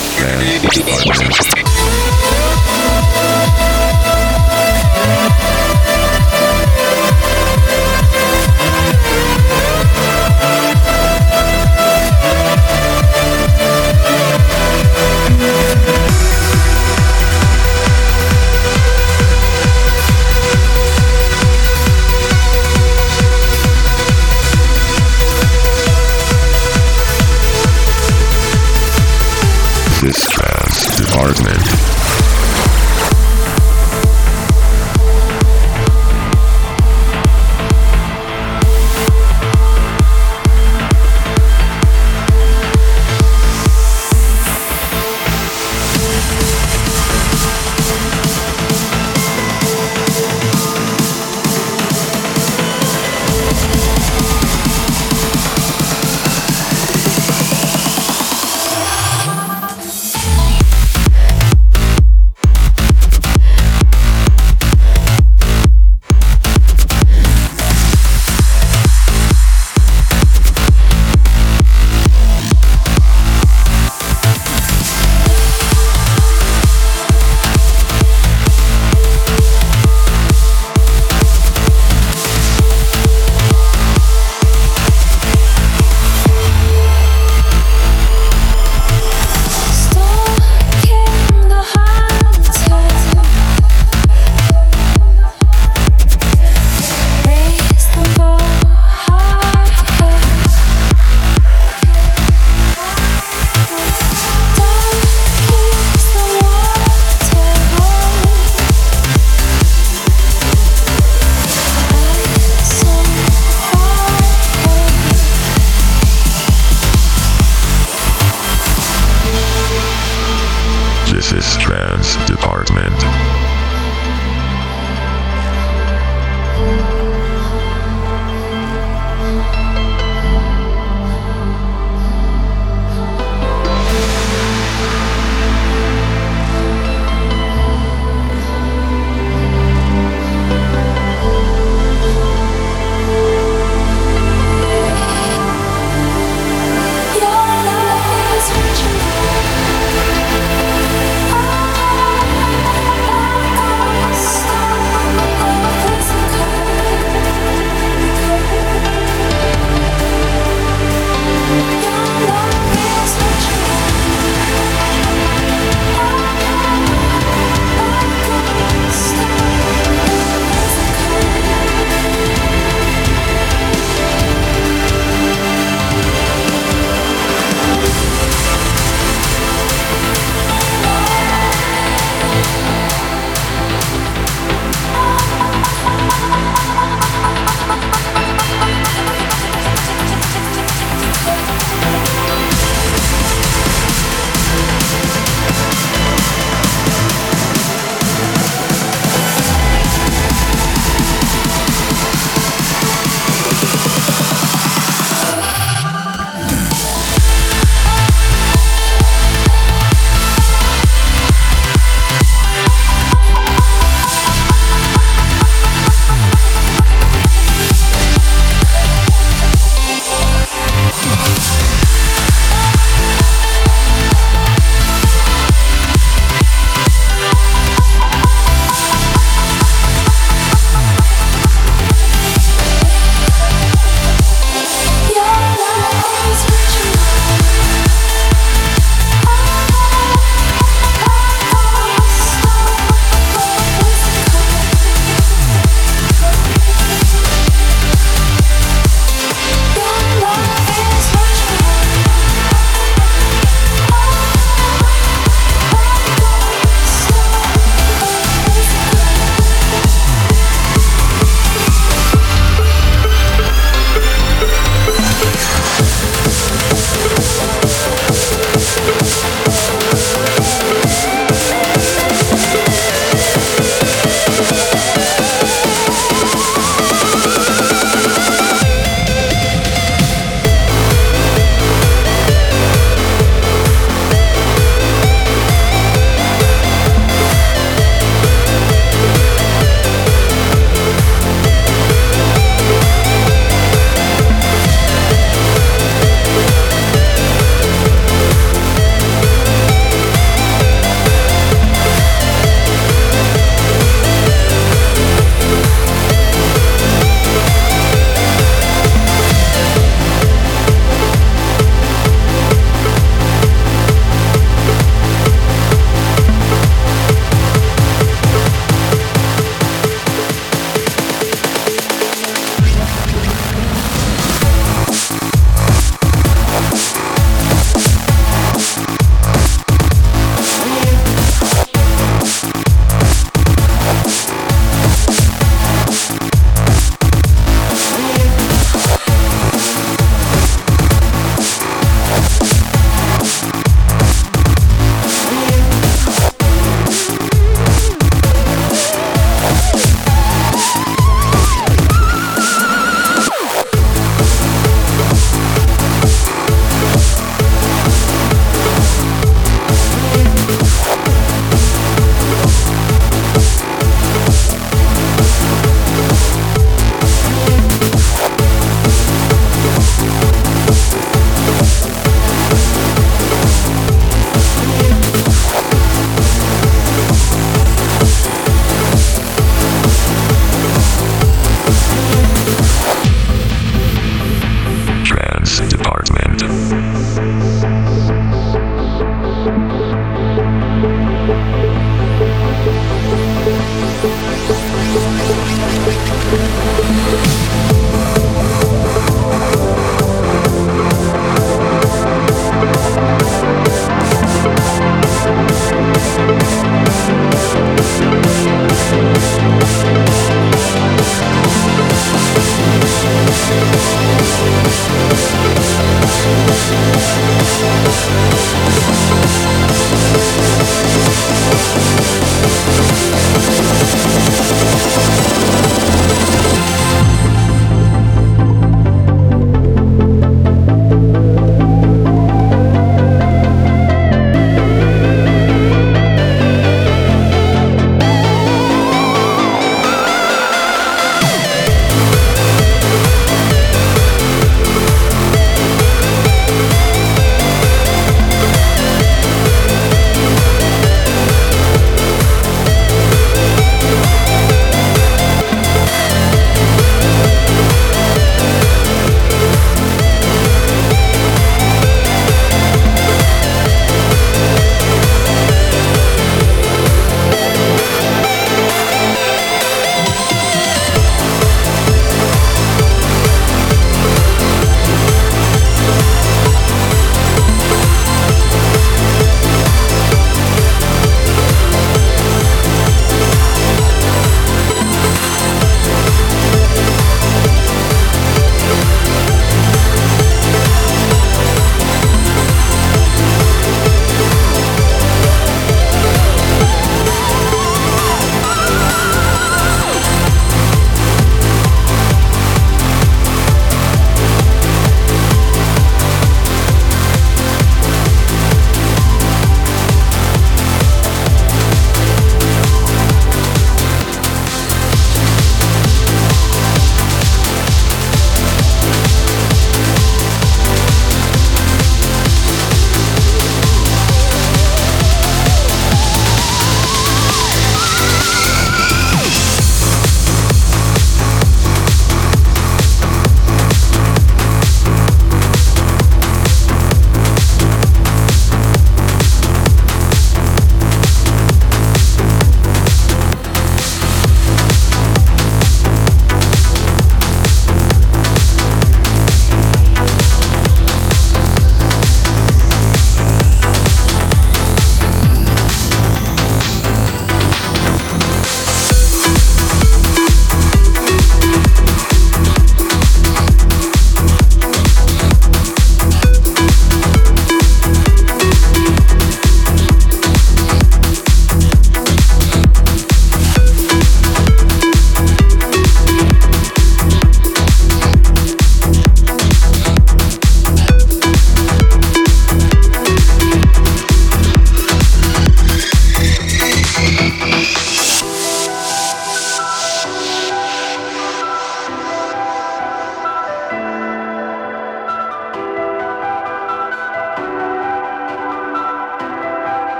This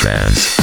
Trance.